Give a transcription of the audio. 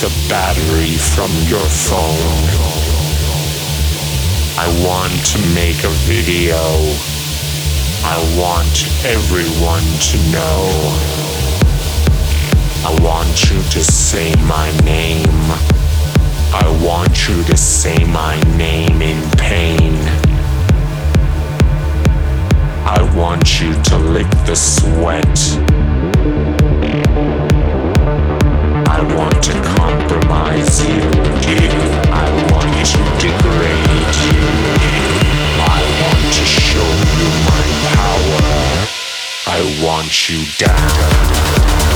The battery from your phone. I want to make a video. I want everyone to know. I want you to say my name. I want you to say my name in pain. I want you to lick the sweat. Compromise you. I want to degrade you. I want to show you my power. I want you down.